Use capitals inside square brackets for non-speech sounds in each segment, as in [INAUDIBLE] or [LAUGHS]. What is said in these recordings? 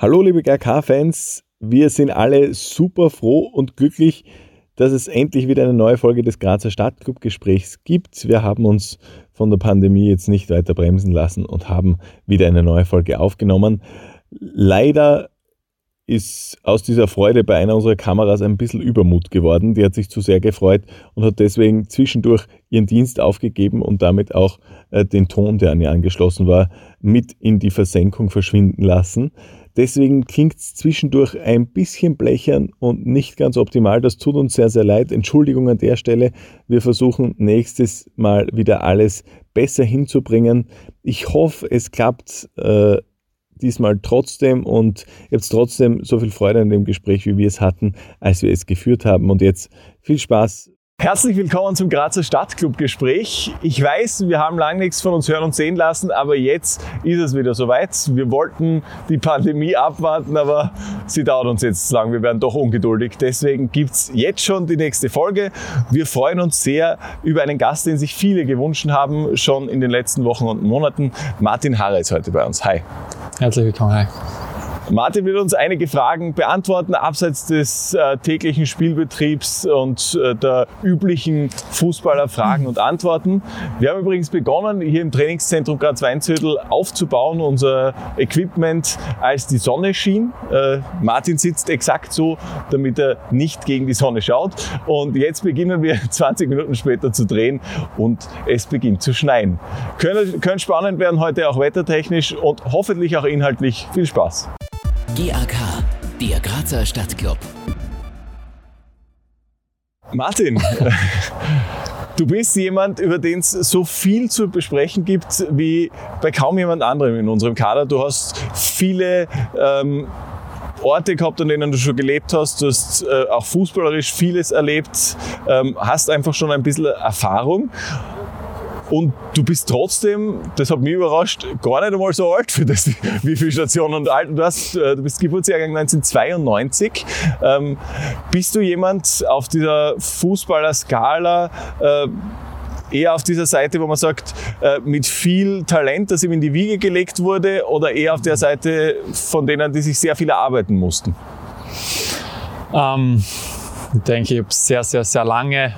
Hallo liebe GK-Fans, wir sind alle super froh und glücklich, dass es endlich wieder eine neue Folge des Grazer Stadtclub-Gesprächs gibt. Wir haben uns von der Pandemie jetzt nicht weiter bremsen lassen und haben wieder eine neue Folge aufgenommen. Leider ist aus dieser Freude bei einer unserer Kameras ein bisschen Übermut geworden. Die hat sich zu sehr gefreut und hat deswegen zwischendurch ihren Dienst aufgegeben und damit auch äh, den Ton, der an ihr angeschlossen war, mit in die Versenkung verschwinden lassen. Deswegen klingt es zwischendurch ein bisschen blechern und nicht ganz optimal. Das tut uns sehr, sehr leid. Entschuldigung an der Stelle. Wir versuchen nächstes Mal wieder alles besser hinzubringen. Ich hoffe, es klappt äh, diesmal trotzdem und habt trotzdem so viel Freude an dem Gespräch, wie wir es hatten, als wir es geführt haben. Und jetzt viel Spaß Herzlich willkommen zum Grazer Stadtclub-Gespräch. Ich weiß, wir haben lange nichts von uns hören und sehen lassen, aber jetzt ist es wieder soweit. Wir wollten die Pandemie abwarten, aber sie dauert uns jetzt zu lang. Wir werden doch ungeduldig. Deswegen gibt's jetzt schon die nächste Folge. Wir freuen uns sehr über einen Gast, den sich viele gewünscht haben, schon in den letzten Wochen und Monaten. Martin Harre ist heute bei uns. Hi. Herzlich willkommen. Hi. Martin wird uns einige Fragen beantworten, abseits des äh, täglichen Spielbetriebs und äh, der üblichen Fußballerfragen und Antworten. Wir haben übrigens begonnen, hier im Trainingszentrum Graz Weinzödel aufzubauen, unser Equipment, als die Sonne schien. Äh, Martin sitzt exakt so, damit er nicht gegen die Sonne schaut. Und jetzt beginnen wir [LAUGHS] 20 Minuten später zu drehen und es beginnt zu schneien. Können, können spannend werden heute auch wettertechnisch und hoffentlich auch inhaltlich. Viel Spaß! GAK, der Grazer Stadtclub. Martin, [LAUGHS] du bist jemand, über den es so viel zu besprechen gibt wie bei kaum jemand anderem in unserem Kader. Du hast viele ähm, Orte gehabt, an denen du schon gelebt hast. Du hast äh, auch fußballerisch vieles erlebt, ähm, hast einfach schon ein bisschen Erfahrung. Und du bist trotzdem, das hat mich überrascht, gar nicht einmal so alt für das, [LAUGHS] wie viele Stationen und alt. Du, hast, äh, du bist Geburtsjahrgang 1992. Ähm, bist du jemand auf dieser Fußballer-Skala, äh, eher auf dieser Seite, wo man sagt, äh, mit viel Talent, das ihm in die Wiege gelegt wurde, oder eher auf der Seite von denen, die sich sehr viel erarbeiten mussten? Ähm, ich denke, ich habe sehr, sehr, sehr lange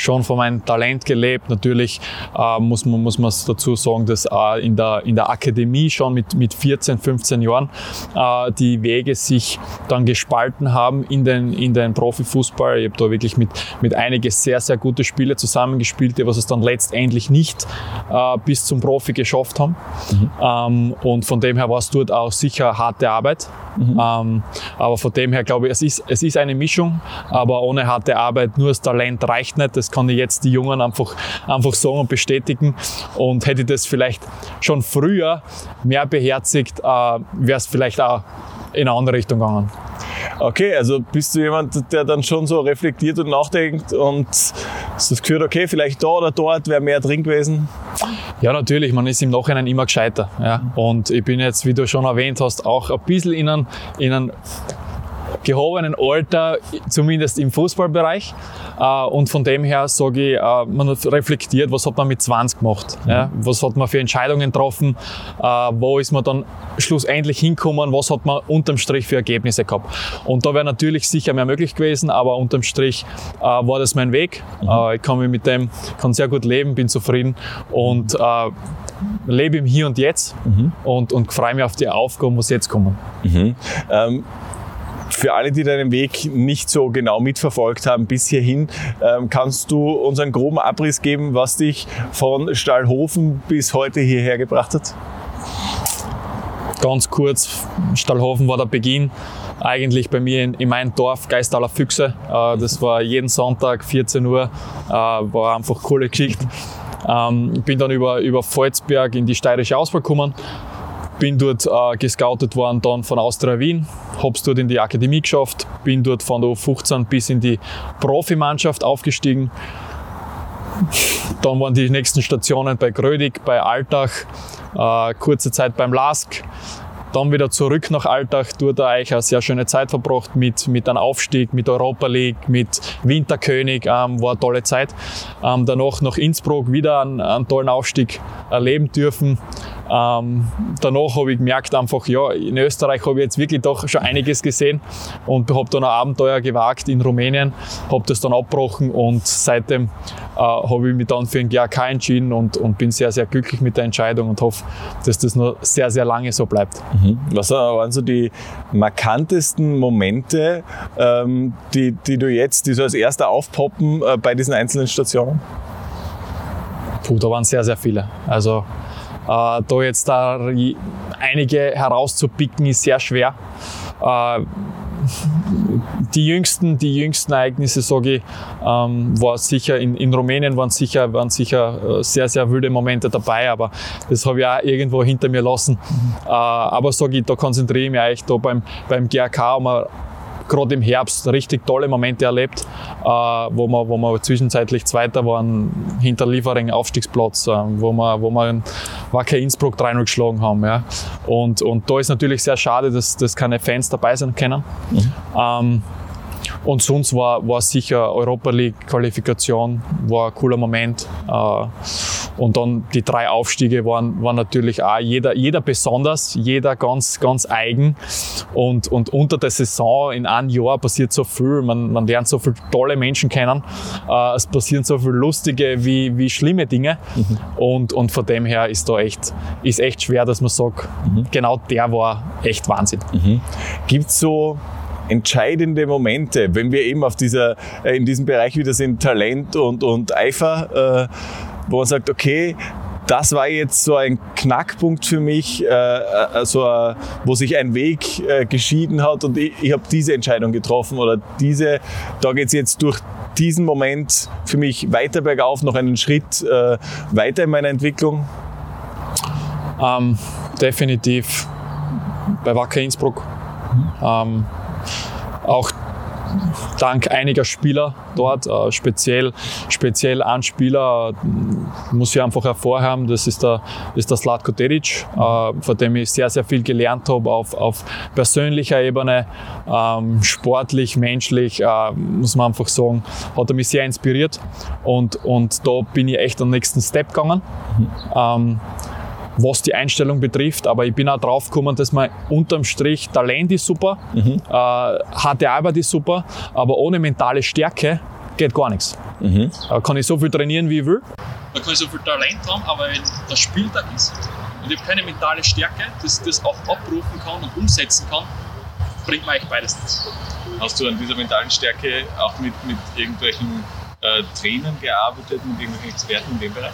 schon von meinem Talent gelebt. Natürlich äh, muss man muss man dazu sagen, dass äh, in, der, in der Akademie schon mit, mit 14, 15 Jahren äh, die Wege sich dann gespalten haben in den, in den Profifußball. Ich habe da wirklich mit, mit einige sehr, sehr gute Spiele zusammengespielt, die was es dann letztendlich nicht äh, bis zum Profi geschafft haben. Mhm. Ähm, und von dem her war es dort auch sicher harte Arbeit. Mhm. Ähm, aber von dem her glaube ich, es ist, es ist eine Mischung, aber ohne harte Arbeit nur das Talent reicht nicht. Das kann ich jetzt die Jungen einfach, einfach sagen und bestätigen. Und hätte ich das vielleicht schon früher mehr beherzigt, äh, wäre es vielleicht auch in eine andere Richtung gegangen. Okay, also bist du jemand, der dann schon so reflektiert und nachdenkt und das Gefühl, okay, vielleicht da oder dort wäre mehr drin gewesen? Ja, natürlich, man ist im Nachhinein immer gescheiter. Ja. Und ich bin jetzt, wie du schon erwähnt hast, auch ein bisschen in einem, in einem gehobenen Alter, zumindest im Fußballbereich. Äh, und von dem her sage ich, äh, man reflektiert, was hat man mit 20 gemacht? Ja? Was hat man für Entscheidungen getroffen? Äh, wo ist man dann schlussendlich hinkommen? Was hat man unterm Strich für Ergebnisse gehabt? Und da wäre natürlich sicher mehr möglich gewesen, aber unterm Strich war das mein Weg. Mhm. Ich kann mich mit dem, kann sehr gut leben, bin zufrieden und lebe im Hier und Jetzt mhm. und, und freue mich auf die Aufgaben, was jetzt kommen. Mhm. Ähm für alle, die deinen Weg nicht so genau mitverfolgt haben bis hierhin, ähm, kannst du uns einen groben Abriss geben, was dich von Stallhofen bis heute hierher gebracht hat? Ganz kurz, Stallhofen war der Beginn eigentlich bei mir in, in meinem Dorf Geistaler Füchse. Äh, das war jeden Sonntag 14 Uhr, äh, war einfach coole Geschichte. Ähm, bin dann über, über Volzberg in die steirische Auswahl gekommen, bin dort äh, gescoutet worden dann von Austria Wien, hab's dort in die Akademie geschafft, bin dort von der U15 bis in die Profimannschaft aufgestiegen. Dann waren die nächsten Stationen bei Grödig, bei Altach, äh, kurze Zeit beim Lask, dann wieder zurück nach Alltag, dort eigentlich eine sehr schöne Zeit verbracht mit, mit einem Aufstieg, mit Europa League, mit Winterkönig, ähm, war eine tolle Zeit. Ähm, danach nach Innsbruck wieder einen, einen tollen Aufstieg erleben dürfen. Ähm, danach habe ich gemerkt einfach, ja, in Österreich habe ich jetzt wirklich doch schon einiges gesehen und habe dann ein Abenteuer gewagt in Rumänien, habe das dann abgebrochen und seitdem äh, habe ich mich dann für den GAK entschieden und, und bin sehr, sehr glücklich mit der Entscheidung und hoffe, dass das noch sehr, sehr lange so bleibt. Mhm. Was waren so die markantesten Momente, ähm, die, die du jetzt, die so als erster aufpoppen äh, bei diesen einzelnen Stationen? Puh, da waren sehr, sehr viele. Also äh, da jetzt da einige herauszupicken ist sehr schwer. Äh, die jüngsten, die jüngsten Ereignisse, sage ich, ähm, war sicher in, in Rumänien waren sicher, waren sicher äh, sehr, sehr wilde Momente dabei, aber das habe ich auch irgendwo hinter mir lassen. Mhm. Äh, aber sage ich, da konzentriere ich mich eigentlich da beim, beim GRK, um gerade im Herbst richtig tolle Momente erlebt, äh, wo, wir, wo wir zwischenzeitlich Zweiter waren, hinter Liefering Aufstiegsplatz, äh, wo wir, wo wir Wacker Innsbruck 3-0 geschlagen haben. Ja. Und, und da ist natürlich sehr schade, dass, dass keine Fans dabei sein können. Mhm. Ähm, und sonst war, war sicher Europa League Qualifikation, war ein cooler Moment. Äh, und dann die drei Aufstiege waren, waren natürlich auch jeder, jeder besonders, jeder ganz, ganz eigen. Und, und unter der Saison in einem Jahr passiert so viel. Man, man lernt so viele tolle Menschen kennen. Äh, es passieren so viele lustige wie, wie schlimme Dinge. Mhm. Und, und von dem her ist da echt, ist echt schwer, dass man sagt, mhm. genau der war echt Wahnsinn. Mhm. Gibt so entscheidende Momente, wenn wir eben auf dieser, äh, in diesem Bereich wieder sind, Talent und, und Eifer, äh, wo man sagt, okay, das war jetzt so ein Knackpunkt für mich, äh, äh, so, äh, wo sich ein Weg äh, geschieden hat und ich, ich habe diese Entscheidung getroffen oder diese, da geht es jetzt durch diesen Moment für mich weiter bergauf, noch einen Schritt weiter in meiner Entwicklung? Ähm, definitiv bei Wacker Innsbruck. Mhm. Ähm, auch dank einiger Spieler dort, äh, speziell, speziell ein Spieler, äh, muss ich einfach hervorheben, das ist der, ist der Slatko Teric, äh, von dem ich sehr, sehr viel gelernt habe auf, auf persönlicher Ebene, ähm, sportlich, menschlich, äh, muss man einfach sagen, hat er mich sehr inspiriert und, und da bin ich echt den nächsten Step gegangen. Mhm. Ähm, was die Einstellung betrifft. Aber ich bin auch drauf gekommen, dass man unterm Strich Talent ist super, mhm. äh, harte Arbeit ist super, aber ohne mentale Stärke geht gar nichts. Mhm. Da kann ich so viel trainieren, wie ich will. Da kann ich so viel Talent haben, aber wenn der Spieltag ist und ich habe keine mentale Stärke, dass das auch abrufen kann und umsetzen kann, bringt mir eigentlich beides nichts. Hast du an dieser mentalen Stärke auch mit, mit irgendwelchen äh, Trainern gearbeitet, mit irgendwelchen Experten in dem Bereich?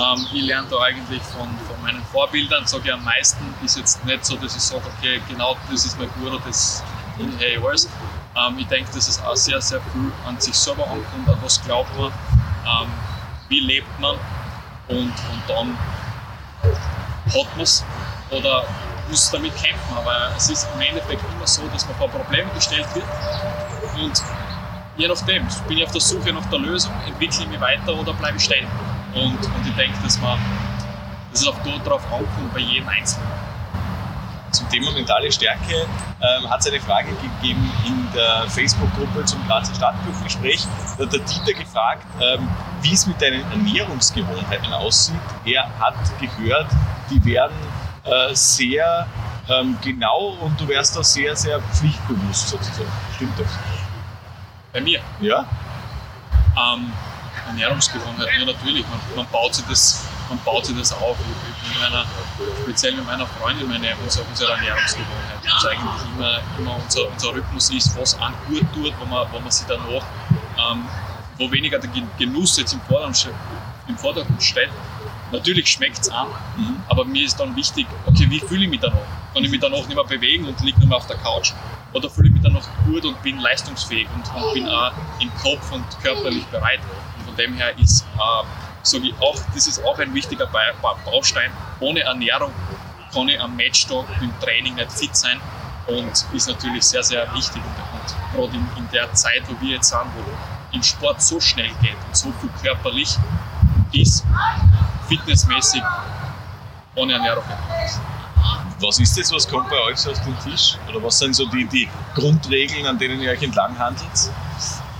Ähm, ich lerne da eigentlich von, von meinen Vorbildern, sage ich am meisten, ist jetzt nicht so, dass ich sage, okay, genau das ist mein Guru, das in hey alles. Ähm, ich denke, dass es auch sehr, sehr viel an sich selber ankommt, an was glaubt man, ähm, wie lebt man und, und dann hat man es oder muss damit kämpfen. Aber es ist im Endeffekt immer so, dass man vor Probleme gestellt wird und je nachdem, bin ich auf der Suche nach der Lösung, entwickle ich mich weiter oder bleibe ich stehen. Und, und ich denke, dass, man, dass es auch darauf ankommt, bei jedem Einzelnen. Zum Thema mentale Stärke ähm, hat es eine Frage gegeben in der Facebook-Gruppe zum Grazer Stadtbuchgespräch. Da hat der Dieter gefragt, ähm, wie es mit deinen Ernährungsgewohnheiten aussieht. Er hat gehört, die werden äh, sehr ähm, genau und du wärst da sehr, sehr pflichtbewusst sozusagen. Stimmt das? Bei mir? Ja. Ähm, Ernährungsgewohnheiten. Ja, natürlich, man, man, baut sich das, man baut sich das auf. Mit meiner, speziell mit meiner Freundin, meine, unsere, unsere Ernährungsgewohnheiten. Das eigentlich immer, immer unser, unser Rhythmus ist, was an gut tut, wo man, wo man sich danach, ähm, wo weniger der Genuss jetzt im Vordergrund, im Vordergrund steht. Natürlich schmeckt es an, mhm. aber mir ist dann wichtig, okay, wie fühle ich mich danach? Kann ich mich danach nicht mehr bewegen und liege nur mehr auf der Couch? Oder fühle ich mich danach gut und bin leistungsfähig und, und bin auch im Kopf und körperlich bereit? Dem her ist, äh, sage ich auch, das ist auch ein wichtiger Baustein. Ohne Ernährung kann ich am Matchtag im Training nicht fit sein und ist natürlich sehr, sehr wichtig. Und, gerade in, in, der Zeit, wo wir jetzt sind, wo im Sport so schnell geht und so viel körperlich ist, fitnessmäßig ohne Ernährung. Was ist das, was kommt bei euch so auf den Tisch? Oder was sind so die, die Grundregeln, an denen ihr euch entlang handelt?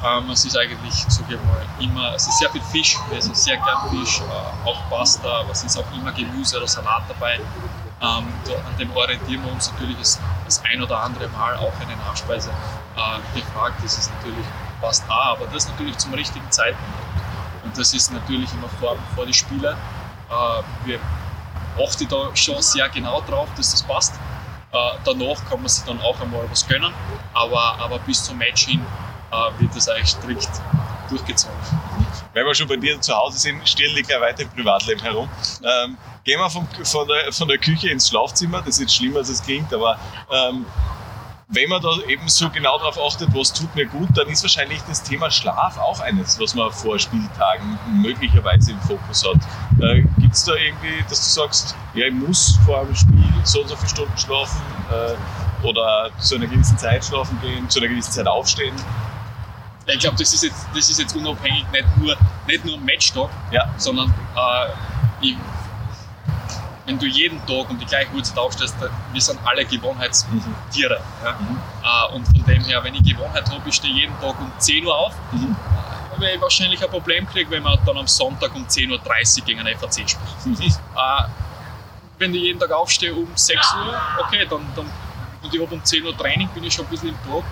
Ähm, es ist eigentlich, sage ich mal, immer, es ist sehr viel Fisch, wir essen sehr gern Fisch, äh, auch Pasta, aber es ist auch immer Gemüse oder Salat dabei. Ähm, da, an dem orientieren wir uns natürlich das, das ein oder andere Mal auch eine Nachspeise äh, gefragt. Das ist natürlich passt auch, aber das natürlich zum richtigen Zeitpunkt. Und das ist natürlich immer vor, vor die Spiele. Äh, wir achten da schon sehr genau drauf, dass das passt. Äh, danach kann man sich dann auch einmal was gönnen, aber, aber bis zum Match hin äh, wird das eigentlich strikt durchgezogen. Wenn wir schon bei dir zu Hause sind, Stirn liegt ja weiter im Privatleben herum. Ähm, gehen wir vom, von, der, von der Küche ins Schlafzimmer, das ist jetzt schlimmer, als es klingt, aber ähm, wenn man da eben so genau darauf achtet, was tut mir gut, dann ist wahrscheinlich das Thema Schlaf auch eines, was man vor Spieltagen möglicherweise im Fokus hat. Äh, Gibt es da irgendwie, dass du sagst, ja, ich muss vor einem Spiel so und so viele Stunden schlafen äh, oder zu einer gewissen Zeit schlafen gehen, zu einer gewissen Zeit aufstehen? Ich glaube, das, ist jetzt, das ist jetzt unabhängig, nicht nur, nicht nur am Matchtag, Ja. sondern äh, ich, wenn du jeden Tag um die gleiche Uhrzeit aufstehst, wir sind alle Gewohnheitstiere. Ja? Äh, und von dem her, wenn ich Gewohnheit habe, ich stehe jeden Tag um 10 Uhr auf, Mhm. äh, werde ich wahrscheinlich ein Problem kriegen, wenn man dann am Sonntag um 10.30 Uhr gegen einen FAC spielt. Äh, wenn ich jeden Tag aufstehe um 6 Uhr, okay, dann, dann und ich habe um 10 Uhr Training, bin ich schon ein bisschen im Tag,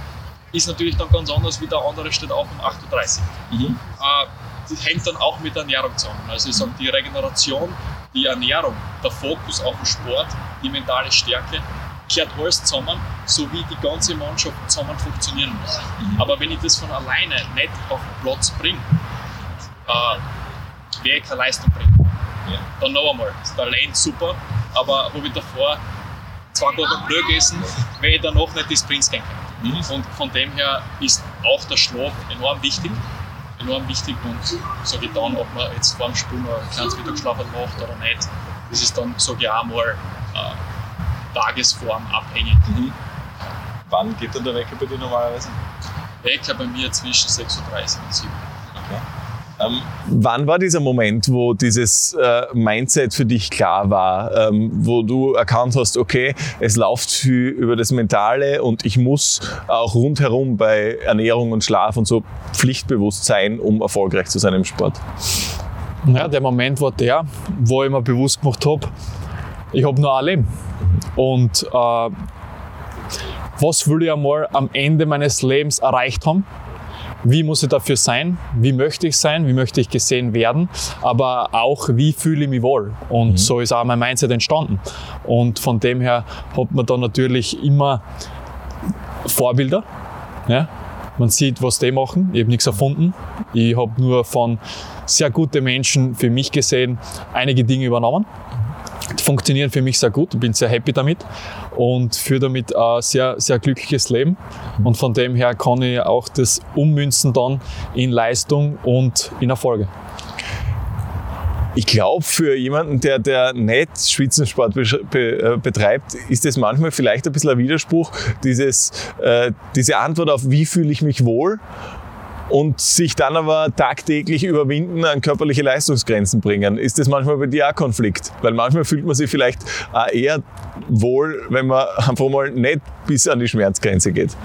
ist natürlich dann ganz anders, wie der andere steht auf um 8.30 Uhr. Mhm. Äh, das hängt dann auch mit der Ernährung zusammen. Also ich sage, die Regeneration, die Ernährung, der Fokus auf den Sport, die mentale Stärke, gehört alles zusammen, so wie die ganze Mannschaft zusammen funktionieren muss. Aber wenn ich das von alleine nicht auf den Platz bringe, äh, werde ich keine Leistung bringen. Ja. Dann noch einmal, das Talent super, aber habe ich davor zwei Blöd gegessen, werde ich danach nicht die Sprints gehen können. Mhm. Und von dem her ist auch der Schlaf enorm wichtig. Enorm wichtig und sage ich dann, ob man jetzt vor dem Spiel noch ein kleines Mittagsschlaf macht oder nicht, das ist dann, sage ich auch mal, äh, Tagesform abhängig. Mhm. Wann geht dann der Wecker bei dir normalerweise? Wecker bei mir zwischen 6.30 Uhr und 7 Uhr. Ähm, wann war dieser Moment, wo dieses äh, Mindset für dich klar war, ähm, wo du erkannt hast, okay, es läuft viel über das Mentale und ich muss auch rundherum bei Ernährung und Schlaf und so pflichtbewusst sein, um erfolgreich zu sein im Sport? Ja, der Moment war der, wo ich mir bewusst gemacht habe, ich habe nur ein Leben. Und äh, was will ich einmal am Ende meines Lebens erreicht haben? Wie muss ich dafür sein? Wie möchte ich sein? Wie möchte ich gesehen werden? Aber auch, wie fühle ich mich wohl? Und so ist auch mein Mindset entstanden. Und von dem her hat man dann natürlich immer Vorbilder. Ja? Man sieht, was die machen. Ich habe nichts erfunden. Ich habe nur von sehr guten Menschen für mich gesehen einige Dinge übernommen. Funktionieren für mich sehr gut. Ich bin sehr happy damit und führe damit ein sehr, sehr glückliches Leben. Und von dem her kann ich auch das ummünzen dann in Leistung und in Erfolge. Ich glaube, für jemanden, der, der nicht Spitzensport besch- be, äh, betreibt, ist es manchmal vielleicht ein bisschen ein Widerspruch, dieses, äh, diese Antwort auf, wie fühle ich mich wohl und sich dann aber tagtäglich überwinden, an körperliche Leistungsgrenzen bringen. Ist das manchmal bei dir auch Konflikt? Weil manchmal fühlt man sich vielleicht auch eher wohl, wenn man einfach mal nicht bis an die Schmerzgrenze geht.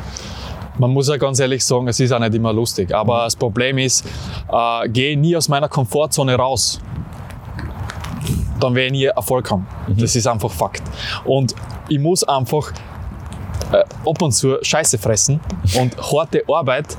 Man muss ja ganz ehrlich sagen, es ist auch nicht immer lustig. Aber das Problem ist, äh, gehe nie aus meiner Komfortzone raus. Dann werde ich nie Erfolg haben. Das ist einfach Fakt. Und ich muss einfach äh, ab und zu Scheiße fressen und harte Arbeit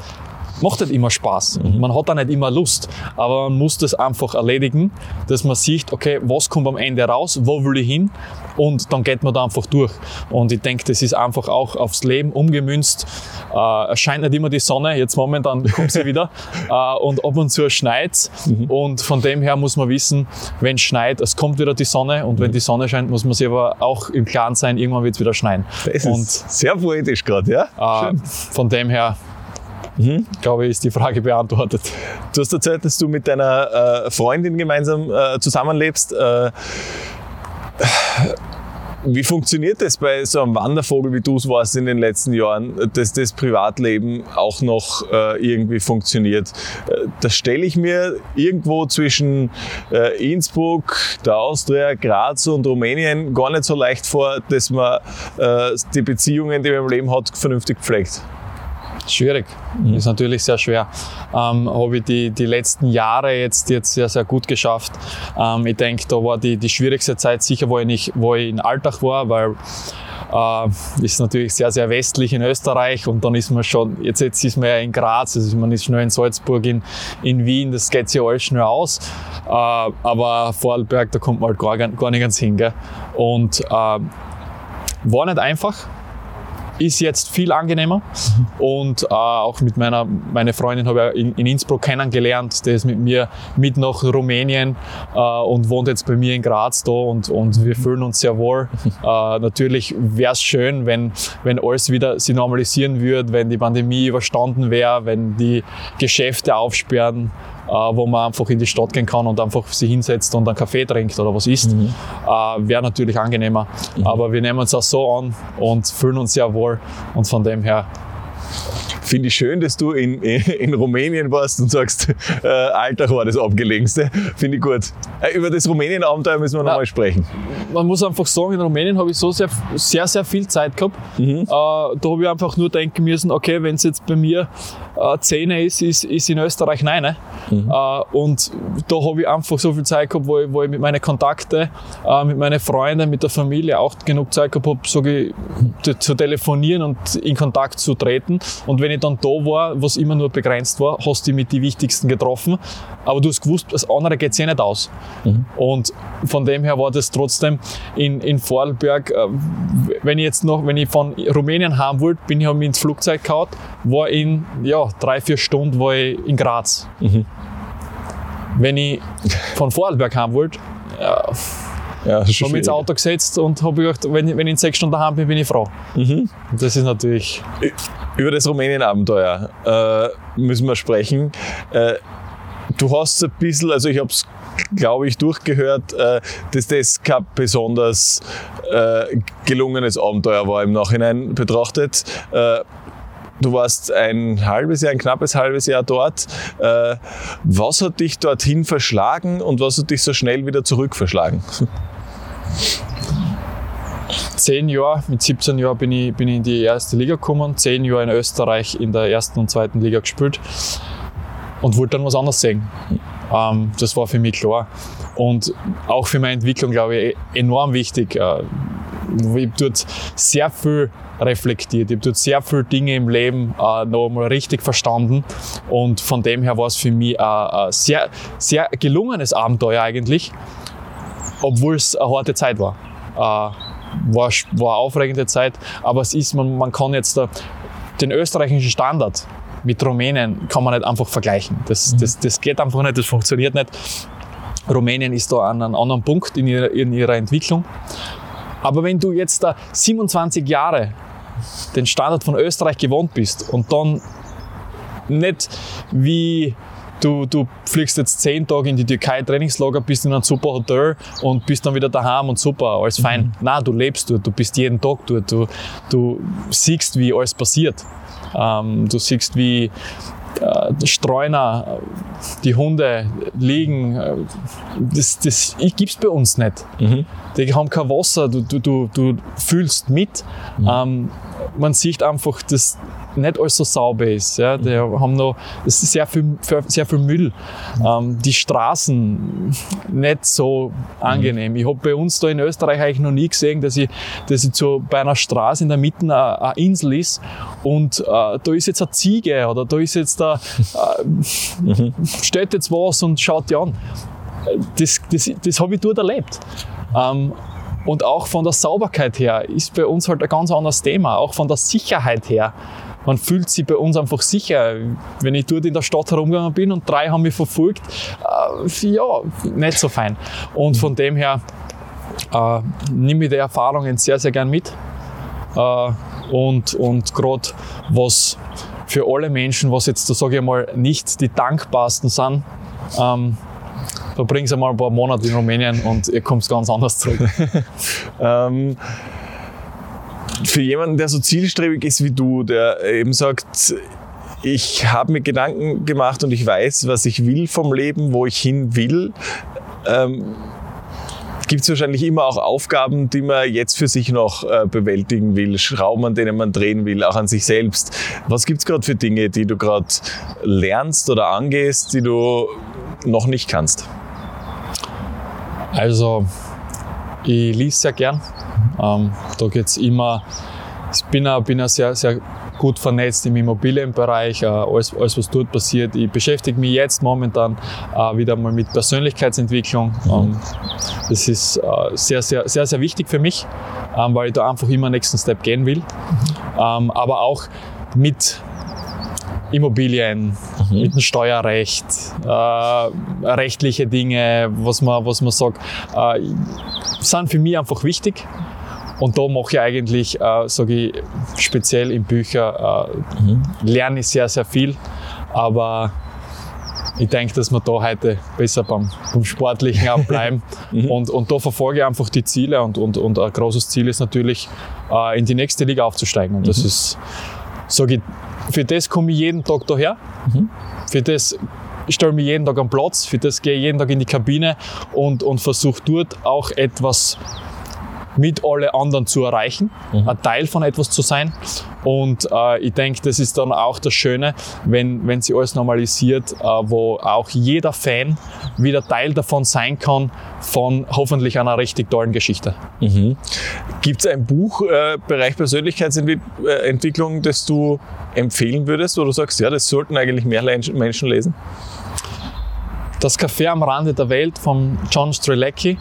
macht nicht immer Spaß. Und man hat auch nicht immer Lust. Aber man muss das einfach erledigen, dass man sieht, okay, was kommt am Ende raus, wo will ich hin? Und dann geht man da einfach durch. Und ich denke, das ist einfach auch aufs Leben umgemünzt. Äh, es scheint nicht immer die Sonne, jetzt momentan [LAUGHS] kommt sie wieder. äh, und ab und zu schneit Und von dem her muss man wissen, wenn es schneit, es kommt wieder die Sonne. Und wenn die Sonne scheint, muss man sich aber auch im Klaren sein, irgendwann wird es wieder schneien. Das und ist sehr poetisch gerade, ja? äh, von dem her, glaube ich, ist die Frage beantwortet. Du hast erzählt, dass du mit deiner äh, Freundin gemeinsam äh, zusammenlebst. Äh, wie funktioniert das bei so einem Wandervogel, wie du es warst in den letzten Jahren, dass das Privatleben auch noch äh, irgendwie funktioniert? Äh, das stelle ich mir irgendwo zwischen äh, Innsbruck, der Austria, Graz und Rumänien gar nicht so leicht vor, dass man äh, die Beziehungen, die man im Leben hat, vernünftig pflegt. Schwierig, mhm. ist natürlich sehr schwer. Ähm, Habe ich die, die letzten Jahre jetzt, jetzt sehr, sehr gut geschafft. Ähm, ich denke, da war die, die schwierigste Zeit sicher, wo ich, nicht, wo ich in Alltag war, weil äh, ist natürlich sehr, sehr westlich in Österreich und dann ist man schon, jetzt, jetzt ist man ja in Graz, also man ist schnell in Salzburg, in, in Wien, das geht sich alles schnell aus. Äh, aber Vorarlberg, da kommt man halt gar, gar nicht ganz hin. Gell? Und äh, war nicht einfach, ist jetzt viel angenehmer und äh, auch mit meiner meine Freundin habe ich in, in, Innsbruck kennengelernt, der ist mit mir mit nach Rumänien äh, und wohnt jetzt bei mir in Graz da und, und wir fühlen uns sehr wohl. [LAUGHS] Äh, natürlich wäre es schön, wenn, wenn alles wieder sich normalisieren würde, wenn die Pandemie überstanden wäre, wenn die Geschäfte aufsperren wo man einfach in die Stadt gehen kann und einfach sich hinsetzt und einen Kaffee trinkt oder was isst. Mhm. Äh, Wäre natürlich angenehmer. Mhm. Aber wir nehmen uns auch so an und fühlen uns sehr wohl und von dem her Finde ich schön, dass du in, in Rumänien warst und sagst, äh, Alltag war das abgelegenste. Finde ich gut. Äh, über das Rumänien-Abenteuer müssen wir nochmal sprechen. Man muss einfach sagen, in Rumänien habe ich so sehr, sehr, sehr viel Zeit gehabt. Mhm. Äh, da habe ich einfach nur denken müssen, okay, wenn es jetzt bei mir äh, 10 ist, ist, ist in Österreich 9. Ne? Mhm. Äh, und da habe ich einfach so viel Zeit gehabt, wo ich, wo ich mit meinen Kontakten, äh, mit meinen Freunden, mit der Familie auch genug Zeit gehabt habe, so zu telefonieren und in Kontakt zu treten. Und wenn ich dann da war, was immer nur begrenzt war, hast du mit die wichtigsten getroffen. Aber du hast gewusst, das andere geht sich nicht aus. Mhm. Und von dem her war das trotzdem in, in Vorarlberg, äh, wenn ich jetzt noch, wenn ich von Rumänien haben wollte, bin ich ins Flugzeug gehauen, war in, ja, drei, vier Stunden war ich in Graz. Mhm. Wenn ich von Vorarlberg haben wollte, ja, ja, habe mich ins Auto gesetzt und habe gedacht, wenn, wenn ich in sechs Stunden daheim bin, bin ich froh. Mhm. Das ist natürlich. Über das Rumänien-Abenteuer äh, müssen wir sprechen. Äh, du hast ein bisschen, also ich habe es glaube ich, durchgehört, äh, dass das kein besonders äh, gelungenes Abenteuer war im Nachhinein betrachtet. Äh, du warst ein halbes Jahr, ein knappes halbes Jahr dort. Äh, was hat dich dorthin verschlagen und was hat dich so schnell wieder zurück verschlagen? [LAUGHS] Zehn Jahre, mit 17 Jahren bin ich, bin ich in die erste Liga gekommen, zehn Jahre in Österreich in der ersten und zweiten Liga gespielt und wollte dann was anderes sehen. Ähm, das war für mich klar. Und auch für meine Entwicklung, glaube ich, enorm wichtig. Äh, ich habe dort sehr viel reflektiert. Ich habe dort sehr viele Dinge im Leben äh, noch einmal richtig verstanden. Und von dem her war es für mich ein sehr, sehr gelungenes Abenteuer eigentlich obwohl es eine harte Zeit war. Äh, war, war eine aufregende Zeit, aber es ist, man, man kann jetzt da, den österreichischen Standard mit Rumänien kann man nicht einfach vergleichen. Das, mhm. das, das geht einfach nicht, das funktioniert nicht. Rumänien ist da an einem anderen Punkt in ihrer, in ihrer Entwicklung. Aber wenn du jetzt da 27 Jahre den Standard von Österreich gewohnt bist und dann nicht wie du, du fliegst jetzt zehn Tage in die Türkei Trainingslager, bist in einem super Hotel und bist dann wieder daheim und super, alles fein. Mhm. Nein, du lebst dort, du bist jeden Tag dort, du, du siehst, wie alles passiert. Ähm, du siehst, wie äh, Streuner, die Hunde liegen. Äh, das, das gibt's bei uns nicht. Mhm. Die haben kein Wasser, du, du, du, du fühlst mit. Mhm. Ähm, man sieht einfach, dass nicht alles so sauber ist. Ja. Die haben noch, es ist sehr viel, sehr viel Müll. Ähm, die Straßen nicht so angenehm. Ich habe bei uns da in Österreich eigentlich noch nie gesehen, dass ich, dass ich so bei einer Straße in der Mitte eine, eine Insel ist und äh, da ist jetzt eine Ziege oder da ist jetzt da, äh, steht jetzt was und schaut die an. Das, das, das habe ich dort erlebt. Ähm, und auch von der Sauberkeit her ist bei uns halt ein ganz anderes Thema, auch von der Sicherheit her man fühlt sich bei uns einfach sicher. Wenn ich dort in der Stadt herumgegangen bin und drei haben mich verfolgt, äh, ja, nicht so fein. Und von dem her äh, nehme ich die Erfahrungen sehr, sehr gern mit. Äh, und und gerade was für alle Menschen, was jetzt, da sage ich mal, nicht die dankbarsten sind, ähm, sie mal ein paar Monate in Rumänien und ihr kommt ganz anders zurück. [LAUGHS] ähm, für jemanden, der so zielstrebig ist wie du, der eben sagt, ich habe mir Gedanken gemacht und ich weiß, was ich will vom Leben, wo ich hin will. Ähm, gibt es wahrscheinlich immer auch Aufgaben, die man jetzt für sich noch äh, bewältigen will, Schrauben, an denen man drehen will, auch an sich selbst. Was gibt es gerade für Dinge, die du gerade lernst oder angehst, die du noch nicht kannst? Also, ich lese sehr gern. Ähm, da geht es immer, ich bin ein, bin sehr, sehr gut vernetzt im Immobilienbereich, äh, alles, alles was dort passiert. Ich beschäftige mich jetzt momentan äh, wieder mal mit Persönlichkeitsentwicklung. Ähm, das ist äh, sehr, sehr, sehr, sehr wichtig für mich, ähm, weil ich da einfach immer nächsten Step gehen will. Ähm, aber auch mit Immobilien, mhm. mit dem Steuerrecht, äh, rechtliche Dinge, was man, was man sagt, äh, sind für mich einfach wichtig. Und da mache ich eigentlich, äh, sage ich, speziell in Büchern, äh, mhm. lerne ich sehr, sehr viel. Aber ich denke, dass wir da heute besser beim, beim Sportlichen auch bleiben. [LAUGHS] mhm. und, und da verfolge ich einfach die Ziele. Und, und, und ein großes Ziel ist natürlich, äh, in die nächste Liga aufzusteigen. Und das mhm. ist, sage ich, für das komme ich jeden Tag daher. Mhm. Für das stelle mich jeden Tag am Platz, für das gehe ich jeden Tag in die Kabine und, und versuche dort auch etwas mit alle anderen zu erreichen, mhm. ein Teil von etwas zu sein. Und äh, ich denke, das ist dann auch das Schöne, wenn, wenn sich alles normalisiert, äh, wo auch jeder Fan wieder Teil davon sein kann, von hoffentlich einer richtig tollen Geschichte. Mhm. Gibt es ein Buch, äh, Bereich Persönlichkeitsentwicklung, das du empfehlen würdest, wo du sagst, ja, das sollten eigentlich mehr Menschen lesen? Das Café am Rande der Welt von John Strelecki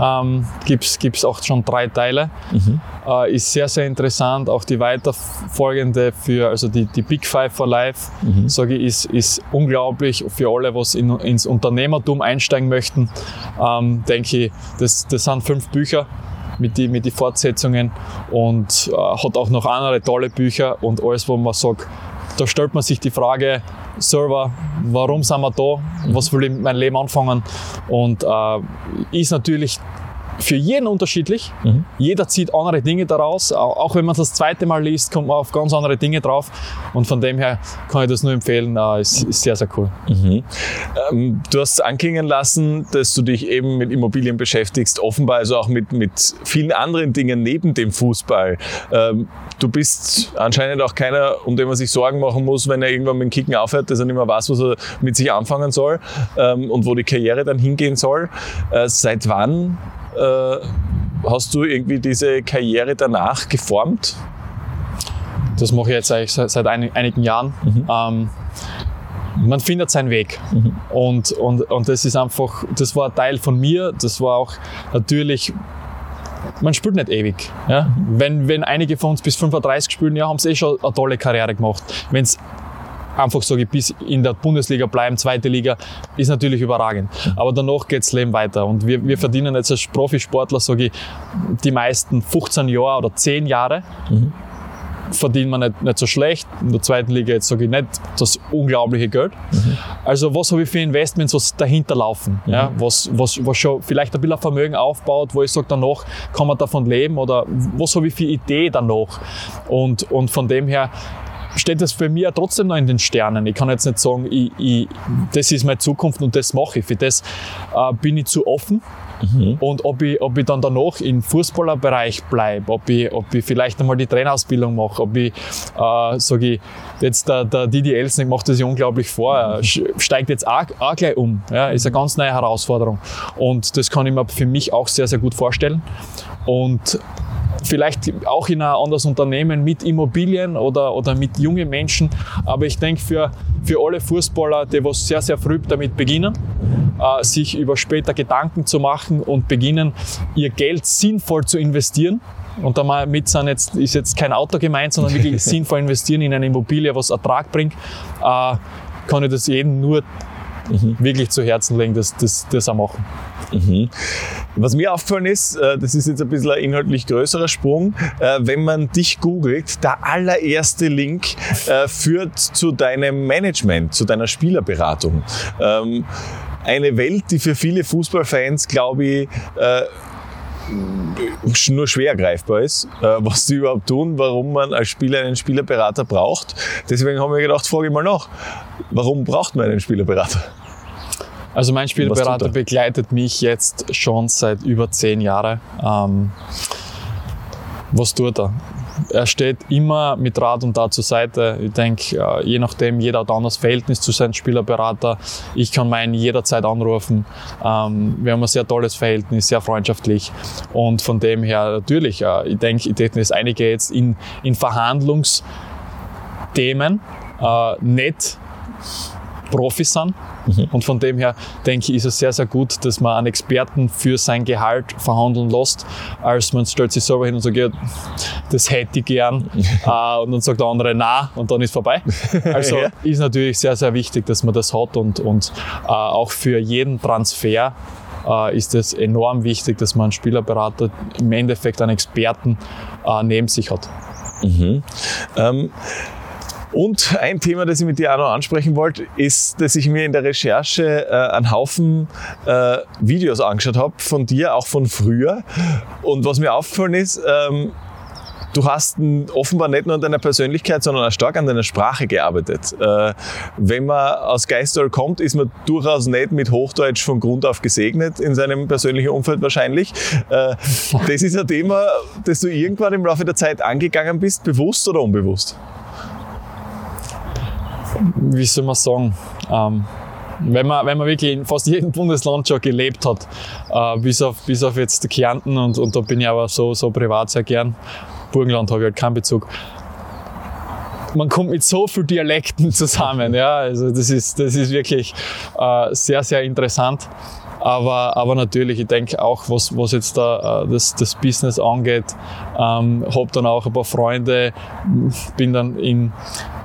ähm, gibt es auch schon drei Teile. Mhm. Äh, ist sehr, sehr interessant. Auch die weiterfolgende für, also die, die Big Five for Life, mhm. sage ich, ist, ist unglaublich für alle, was in, ins Unternehmertum einsteigen möchten. Ähm, denke ich, das, das sind fünf Bücher mit die, mit die Fortsetzungen und äh, hat auch noch andere tolle Bücher und alles, wo man sagt, da stellt man sich die Frage, selber, warum sind wir da, was will ich mit meinem Leben anfangen? Und äh, ist natürlich für jeden unterschiedlich. Mhm. Jeder zieht andere Dinge daraus. Auch wenn man das zweite Mal liest, kommt man auf ganz andere Dinge drauf. Und von dem her kann ich das nur empfehlen. Es ist sehr, sehr cool. Mhm. Ähm, du hast anklingen lassen, dass du dich eben mit Immobilien beschäftigst, offenbar also auch mit, mit vielen anderen Dingen neben dem Fußball. Ähm, du bist anscheinend auch keiner, um den man sich Sorgen machen muss, wenn er irgendwann mit dem Kicken aufhört, dass er nicht mehr weiß, was er mit sich anfangen soll ähm, und wo die Karriere dann hingehen soll. Äh, seit wann äh, hast du irgendwie diese Karriere danach geformt? Das mache ich jetzt eigentlich seit, seit einigen Jahren. Mhm. Ähm, man findet seinen Weg. Mhm. Und, und, und das ist einfach, das war ein Teil von mir. Das war auch natürlich, man spielt nicht ewig. Ja? Mhm. Wenn, wenn einige von uns bis 35 spielen, ja, haben sie eh schon eine tolle Karriere gemacht. Wenn es einfach sage ich, bis in der Bundesliga bleiben, zweite Liga, ist natürlich überragend. Aber danach geht das Leben weiter. Und wir, wir verdienen jetzt als Profisportler, sage ich, die meisten 15 Jahre oder 10 Jahre. Mhm verdienen wir nicht, nicht so schlecht. In der zweiten Liga jetzt sage ich nicht das unglaubliche Geld. Mhm. Also was habe ich für Investments, was dahinter laufen, mhm. ja, was, was, was schon vielleicht ein bisschen Vermögen aufbaut, wo ich sage, danach kann man davon leben oder was habe ich für Idee danach. Und, und von dem her steht das für mich ja trotzdem noch in den Sternen. Ich kann jetzt nicht sagen, ich, ich, das ist meine Zukunft und das mache ich. Für das äh, bin ich zu offen. Mhm. Und ob ich, ob ich dann danach im Fußballerbereich bleibe, ob ich, ob ich vielleicht einmal die Trainerausbildung mache, ob ich, äh, sage ich, jetzt der, der Didi Elsnick macht das ja unglaublich vor, er steigt jetzt auch, auch gleich um. Ja, ist eine ganz neue Herausforderung. Und das kann ich mir für mich auch sehr, sehr gut vorstellen. Und vielleicht auch in ein anderes Unternehmen mit Immobilien oder, oder mit jungen Menschen. Aber ich denke, für, für alle Fußballer, die was sehr, sehr früh damit beginnen, äh, sich über später Gedanken zu machen und beginnen, ihr Geld sinnvoll zu investieren. Und damit sind jetzt, ist jetzt kein Auto gemeint, sondern wirklich [LAUGHS] sinnvoll investieren in eine Immobilie, was Ertrag bringt, äh, kann ich das jedem nur mhm. wirklich zu Herzen legen, das, das, das auch machen. Mhm. Was mir aufgefallen ist, äh, das ist jetzt ein bisschen ein inhaltlich größerer Sprung, äh, wenn man dich googelt, der allererste Link äh, führt zu deinem Management, zu deiner Spielerberatung. Ähm, eine Welt, die für viele Fußballfans, glaube ich, nur schwer greifbar ist, was sie überhaupt tun, warum man als Spieler einen Spielerberater braucht. Deswegen haben wir gedacht, frage ich mal nach, warum braucht man einen Spielerberater? Also mein Was Spielberater tut er? begleitet mich jetzt schon seit über zehn Jahren. Ähm, was tut er? Er steht immer mit Rat und Tat zur Seite. Ich denke, äh, je nachdem, jeder hat ein anderes Verhältnis zu seinem Spielerberater. Ich kann meinen jederzeit anrufen. Ähm, wir haben ein sehr tolles Verhältnis, sehr freundschaftlich. Und von dem her natürlich, äh, ich denke, ich denke, dass einige jetzt in, in Verhandlungsthemen äh, nicht Profis sind. Und von dem her denke ich, ist es sehr, sehr gut, dass man einen Experten für sein Gehalt verhandeln lässt, als man stellt sich selber hin und sagt, ja, das hätte ich gern. [LAUGHS] äh, und dann sagt der andere, na, und dann ist vorbei. [LAUGHS] Also Ja. ist natürlich sehr, sehr wichtig, dass man das hat und, und äh, auch für jeden Transfer äh, ist es enorm wichtig, dass man einen Spielerberater, im Endeffekt einen Experten äh, neben sich hat. Ähm, und ein Thema, das ich mit dir auch noch ansprechen wollte, ist, dass ich mir in der Recherche äh, einen Haufen äh, Videos angeschaut habe von dir, auch von früher. Und was mir aufgefallen ist, ähm, du hast offenbar nicht nur an deiner Persönlichkeit, sondern auch stark an deiner Sprache gearbeitet. Äh, wenn man aus Geistal kommt, ist man durchaus nicht mit Hochdeutsch von Grund auf gesegnet, in seinem persönlichen Umfeld wahrscheinlich. Äh, das ist ein Thema, das du irgendwann im Laufe der Zeit angegangen bist, bewusst oder unbewusst? Wie soll man sagen, ähm, wenn man, wenn man wirklich in fast jedem Bundesland schon gelebt hat, äh, bis, auf, bis auf jetzt Kärnten und, und da bin ich aber so, so privat sehr gern. Burgenland habe ich halt keinen Bezug. Man kommt mit so vielen Dialekten [LAUGHS] zusammen, ja, also das ist, das ist wirklich äh, sehr, sehr interessant. Aber, aber natürlich, ich denke auch, was, was jetzt da, äh, das, das Business angeht, ähm, habe dann auch ein paar Freunde, bin dann in,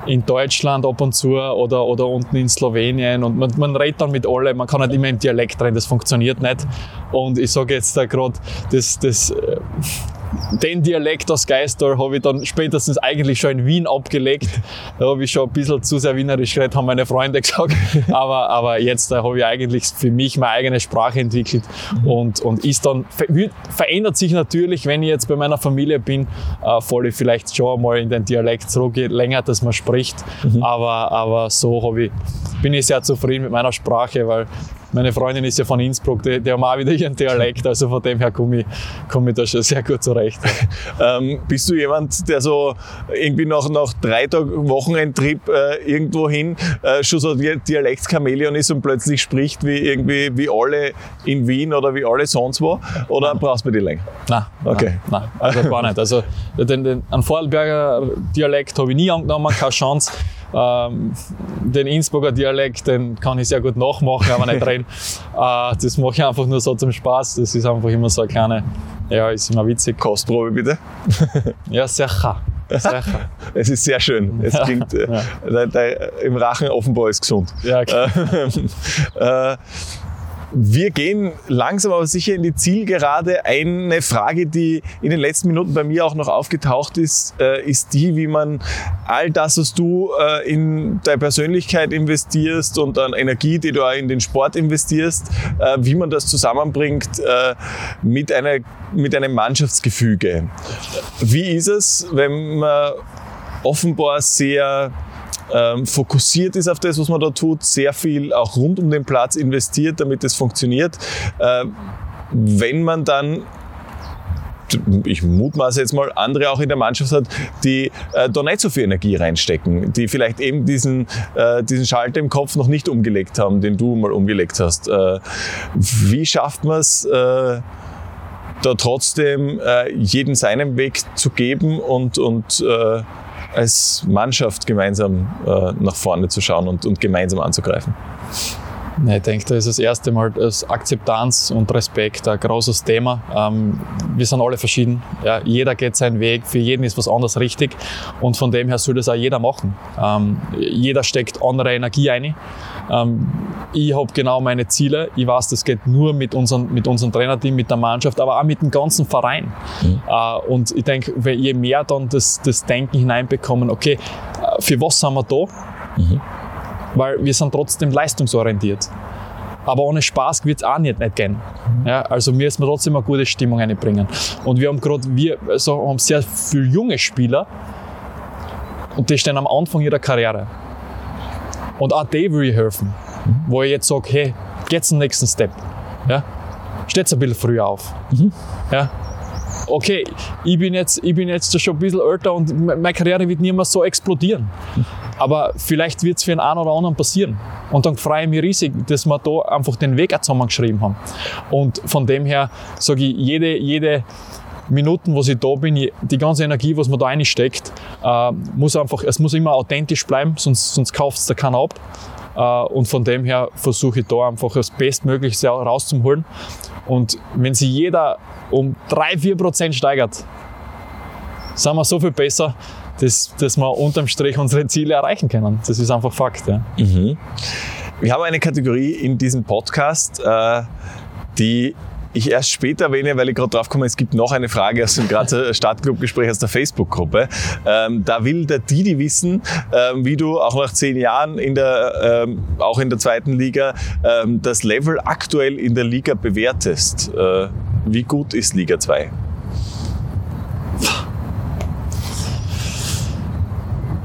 in Deutschland ab und zu oder, oder unten in Slowenien und man, man redet dann mit alle, man kann nicht immer im Dialekt reden, das funktioniert nicht. Und ich sage jetzt da gerade, das, das, äh, den Dialekt aus Geistal habe ich dann spätestens eigentlich schon in Wien abgelegt. Da habe ich schon ein bisschen zu sehr wienerisch geredet, haben meine Freunde [LAUGHS] gesagt. Aber, aber jetzt äh, habe ich eigentlich für mich meine eigene Sprache entwickelt und, und ist dann, verändert sich natürlich, wenn ich jetzt bei meiner Familie bin, äh, falle ich vielleicht schon mal in den Dialekt zurück, länger dass man spricht. Aber, aber so habe ich, bin ich sehr zufrieden mit meiner Sprache, weil meine Freundin ist ja von Innsbruck, die, die haben auch wieder ihren Dialekt, also von dem her komme ich, komme ich da schon sehr gut zurecht. [LAUGHS] Ähm, bist du jemand, der so irgendwie nach, nach drei Tagen Wochenendtrip äh, irgendwo hin äh, schon so Di- Dialektchamäleon ist und plötzlich spricht wie irgendwie wie alle in Wien oder wie alle sonst wo? Oder brauchst du die länger? Nein, Okay. nein, nein, also gar nicht. Also den, den, einen Vorarlberger Dialekt habe ich nie angenommen, keine Chance. Ähm, den Innsbrucker Dialekt, den kann ich sehr gut nachmachen, aber nicht reden. [LAUGHS] Äh, das mache ich einfach nur so zum Spaß. Das ist einfach immer so eine kleine, ja, ist immer witzig. Kostprobe bitte. [LAUGHS] Ja, sicher. sicher. [LAUGHS] Es ist sehr schön. Es klingt äh, der, der, im Rachen offenbar ist gesund. Ja, okay. äh, wir gehen langsam aber sicher in die Zielgerade. Eine Frage, die in den letzten Minuten bei mir auch noch aufgetaucht ist, äh, ist die, wie man all das, was du äh, in deine Persönlichkeit investierst und an Energie, die du auch in den Sport investierst, äh, wie man das zusammenbringt mit, einer, mit einem Mannschaftsgefüge. Wie ist es, wenn man offenbar sehr ähm, fokussiert ist auf das, was man da tut, sehr viel auch rund um den Platz investiert, damit es funktioniert. Äh, wenn man dann ich mutmaße jetzt mal, andere auch in der Mannschaft hat, die äh, da nicht so viel Energie reinstecken, die vielleicht eben diesen, äh, diesen Schalter im Kopf noch nicht umgelegt haben, den du mal umgelegt hast. Äh, wie schafft man es, äh, da trotzdem äh, jeden seinen Weg zu geben und, und äh, als Mannschaft gemeinsam äh, nach vorne zu schauen und, und gemeinsam anzugreifen. Ich denke, da ist das erste Mal das Akzeptanz und Respekt ein großes Thema. Ähm, wir sind alle verschieden. Ja, jeder geht seinen Weg, für jeden ist was anderes richtig und von dem her soll das auch jeder machen. Ähm, jeder steckt andere Energie ein. Ähm, ich habe genau meine Ziele. Ich weiß, das geht nur mit unserem, mit unserem Trainerteam, mit der Mannschaft, aber auch mit dem ganzen Verein. Äh, und ich denke, je mehr dann das, das Denken hineinbekommen, okay, äh, für was sind wir da? Weil wir sind trotzdem leistungsorientiert. Aber ohne Spaß wird es auch nicht, nicht gehen. Ja, also müssen wir trotzdem eine gute Stimmung einbringen. Und wir haben gerade, wir also haben sehr viele junge Spieler und die stehen am Anfang ihrer Karriere. Und auch die will ich helfen. Wo ich jetzt sage, hey, geht zum nächsten Step. Ja? Steht ein bisschen früher auf. Ja? Okay, ich bin, jetzt, ich bin jetzt schon ein bisschen älter und meine Karriere wird nicht mehr so explodieren. Aber vielleicht wird es für einen einen oder anderen passieren. Und dann freue ich mich riesig, dass wir da einfach den Weg zusammengeschrieben haben. Und von dem her sage ich, jede, jede Minuten, wo ich da bin, die ganze Energie, was man da reinsteckt, äh, muss einfach, es muss immer authentisch bleiben, sonst, sonst kauft es da keiner ab. Äh, und von dem her versuche ich da einfach das Bestmögliche rauszuholen. Und wenn sich jeder um 3-4 Prozent steigert, sind wir so viel besser, dass, dass wir unterm Strich unsere Ziele erreichen können. Das ist einfach Fakt. Ja. Wir haben eine Kategorie in diesem Podcast, äh, die ich erst später erwähne, weil ich gerade drauf komme, es gibt noch eine Frage aus dem Grazer [LAUGHS] Stadtclub-Gespräch aus der Facebook-Gruppe. Ähm, da will der Didi wissen, ähm, wie du auch nach zehn Jahren in der, ähm, auch in der zweiten Liga das Level aktuell in der Liga bewertest. Äh, wie gut ist Liga 2?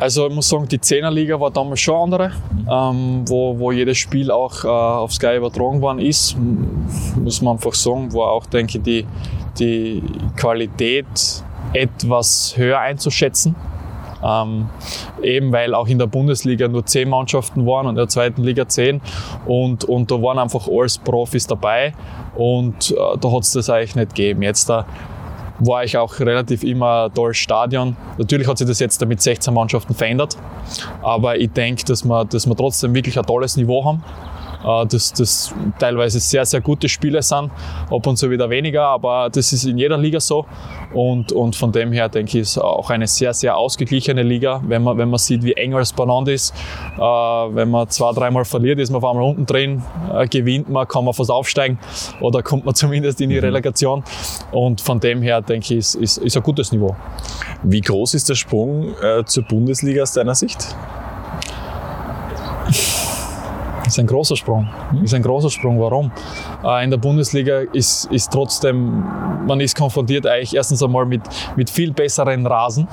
Also ich muss sagen, die 10er Liga war damals schon andere, ähm, wo, wo jedes Spiel auch äh, auf Sky übertragen worden ist. Muss man einfach sagen, war auch, denke ich, die, die Qualität etwas höher einzuschätzen. Ähm, eben weil auch in der Bundesliga nur 10 Mannschaften waren und in der zweiten Liga 10 und, und da waren einfach alles Profis dabei und äh, da hat es das eigentlich nicht gegeben. Jetzt da war ich auch relativ immer tolles Stadion. Natürlich hat sich das jetzt mit 16 Mannschaften verändert, aber ich denke, dass wir, dass wir trotzdem wirklich ein tolles Niveau haben. Äh, Dass das teilweise sehr, sehr gute Spiele sind, ab und zu wieder weniger, aber das ist in jeder Liga so. Und, und von dem her denke ich, ist auch eine sehr, sehr ausgeglichene Liga, wenn man, wenn man sieht, wie eng es beieinander ist. Äh, Wenn man zwei, dreimal verliert, ist man auf einmal unten drin, äh, gewinnt man, kann man fast aufsteigen oder kommt man [LAUGHS] zumindest in die Relegation. Und von dem her denke ich, ist, ist, ist ein gutes Niveau. Wie groß ist der Sprung äh, zur Bundesliga aus deiner Sicht? Ist ein großer Sprung. Ist ein großer Sprung. Warum? Äh, In der Bundesliga ist, ist trotzdem, man ist konfrontiert eigentlich erstens einmal mit, mit viel besseren Rasen.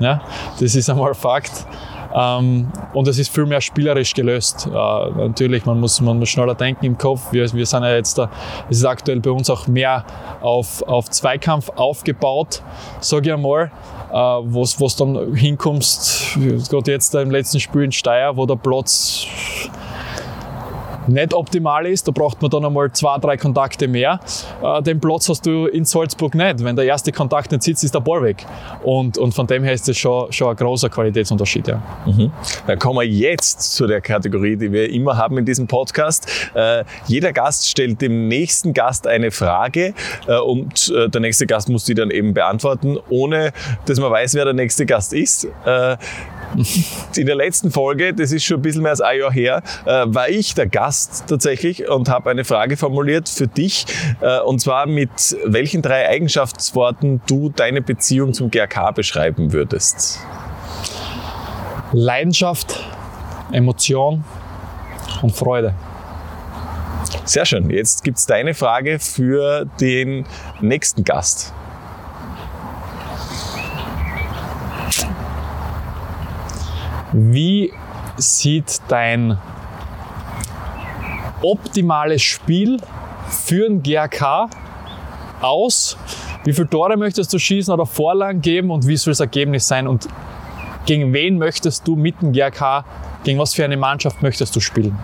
Ja, das ist einmal Fakt. Ähm, und es ist viel mehr spielerisch gelöst. Äh, natürlich, man muss, man muss schneller denken im Kopf. Wir, wir sind ja jetzt da, es ist aktuell bei uns auch mehr auf, auf Zweikampf aufgebaut, sage ich einmal. Äh, wo es dann hinkommst, gerade jetzt im letzten Spiel in Steyr, wo der Platz nicht optimal ist. Da braucht man dann einmal zwei, drei Kontakte mehr. Äh, den Platz hast du in Salzburg nicht. Wenn der erste Kontakt nicht sitzt, ist der Ball weg. Und, und von dem her ist das schon, schon ein großer Qualitätsunterschied. Ja. Dann kommen wir jetzt zu der Kategorie, die wir immer haben in diesem Podcast. Äh, jeder Gast stellt dem nächsten Gast eine Frage äh, und der nächste Gast muss die dann eben beantworten, ohne dass man weiß, wer der nächste Gast ist. In der letzten Folge, das ist schon ein bisschen mehr als ein Jahr her, war ich der Gast tatsächlich und habe eine Frage formuliert für dich. Äh, und zwar mit welchen drei Eigenschaftsworten du deine Beziehung zum GRK beschreiben würdest. Leidenschaft, Emotion und Freude. Sehr schön. Jetzt gibt's deine Frage für den nächsten Gast. Wie sieht dein optimales Spiel für den GRK aus? Wie viele Tore möchtest du schießen oder Vorlagen geben und wie soll das Ergebnis sein? Und gegen wen möchtest du mit dem GRK, gegen was für eine Mannschaft möchtest du spielen?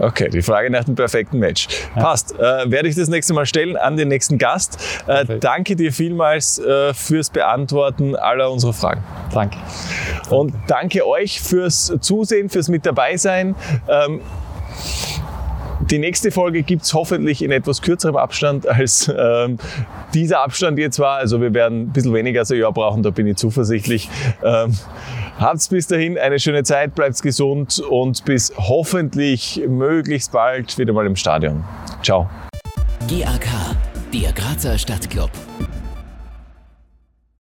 Okay, die Frage nach dem perfekten Match. Passt. Äh, werde ich das nächste Mal stellen an den nächsten Gast. Äh, danke dir vielmals äh, fürs Beantworten aller unserer Fragen. Danke. Und danke euch fürs Zusehen, fürs Mit dabei sein. Ähm, die nächste Folge gibt's hoffentlich in etwas kürzerem Abstand als ähm, dieser Abstand jetzt war. Also wir werden ein bisschen weniger als ein Jahr brauchen, da bin ich zuversichtlich. Ähm, habt's bis dahin eine schöne Zeit, bleibt's gesund und bis hoffentlich möglichst bald wieder mal im Stadion. Ciao. GAK, der Grazer Stadtclub.